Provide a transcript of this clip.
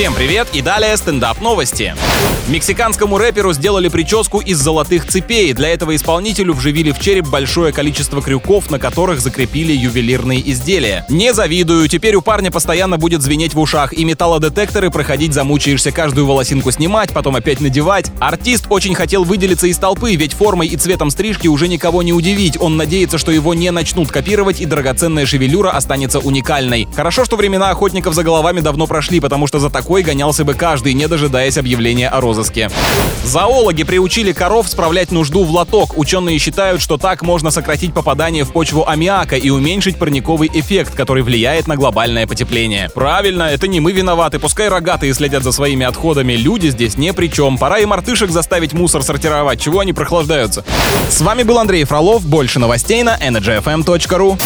Всем привет и далее стендап новости. Мексиканскому рэперу сделали прическу из золотых цепей. Для этого исполнителю вживили в череп большое количество крюков, на которых закрепили ювелирные изделия. Не завидую, теперь у парня постоянно будет звенеть в ушах и металлодетекторы проходить замучаешься каждую волосинку снимать, потом опять надевать. Артист очень хотел выделиться из толпы, ведь формой и цветом стрижки уже никого не удивить. Он надеется, что его не начнут копировать и драгоценная шевелюра останется уникальной. Хорошо, что времена охотников за головами давно прошли, потому что за такой гонялся бы каждый, не дожидаясь объявления о розыске. Зоологи приучили коров справлять нужду в лоток. Ученые считают, что так можно сократить попадание в почву аммиака и уменьшить парниковый эффект, который влияет на глобальное потепление. Правильно, это не мы виноваты, пускай рогатые следят за своими отходами, люди здесь не при чем. Пора и мартышек заставить мусор сортировать, чего они прохлаждаются. С вами был Андрей Фролов, больше новостей на energyfm.ru.